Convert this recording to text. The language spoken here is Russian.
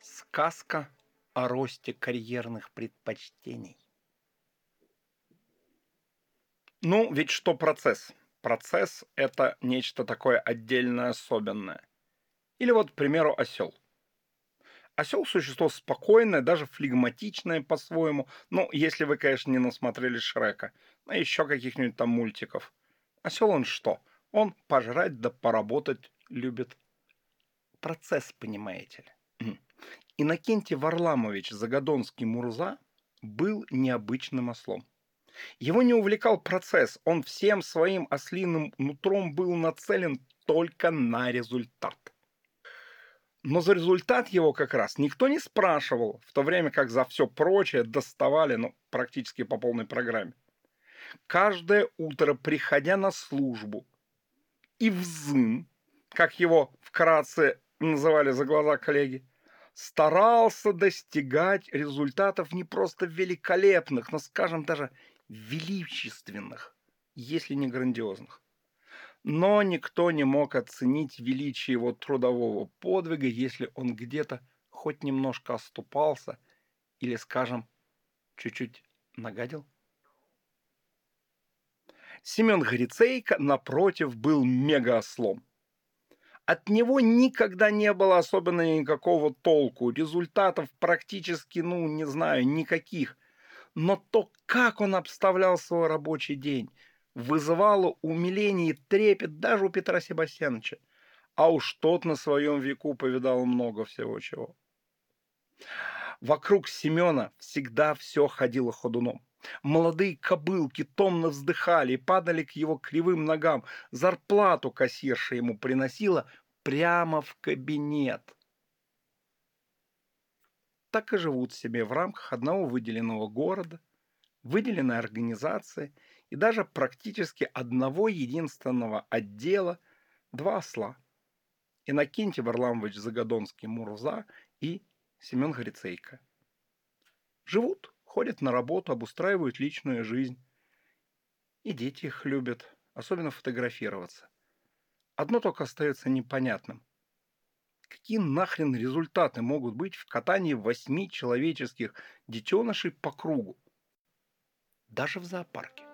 Сказка о росте карьерных предпочтений. Ну, ведь что процесс? Процесс – это нечто такое отдельное, особенное. Или вот, к примеру, осел. Осел – существо спокойное, даже флегматичное по-своему. Ну, если вы, конечно, не насмотрели Шрека, а еще каких-нибудь там мультиков. Осел он что? Он пожрать да поработать любит. Процесс, понимаете ли. Иннокентий Варламович Загадонский Мурза был необычным ослом. Его не увлекал процесс, он всем своим ослиным нутром был нацелен только на результат. Но за результат его как раз никто не спрашивал, в то время как за все прочее доставали, ну, практически по полной программе. Каждое утро, приходя на службу, и взым, как его вкратце называли за глаза коллеги, старался достигать результатов не просто великолепных, но, скажем, даже величественных, если не грандиозных. Но никто не мог оценить величие его трудового подвига, если он где-то хоть немножко оступался или, скажем, чуть-чуть нагадил. Семен Грицейко, напротив, был мегаослом. От него никогда не было особенно никакого толку, результатов практически, ну, не знаю, никаких. Но то, как он обставлял свой рабочий день, вызывало умиление и трепет даже у Петра Себастьяновича. А уж тот на своем веку повидал много всего чего. Вокруг Семена всегда все ходило ходуном. Молодые кобылки томно вздыхали и падали к его кривым ногам. Зарплату кассирша ему приносила прямо в кабинет. Так и живут себе в рамках одного выделенного города, выделенной организации и даже практически одного единственного отдела два осла. Иннокентий Варламович Загадонский Мурза и Семен Грицейко. Живут ходят на работу, обустраивают личную жизнь. И дети их любят, особенно фотографироваться. Одно только остается непонятным. Какие нахрен результаты могут быть в катании восьми человеческих детенышей по кругу? Даже в зоопарке.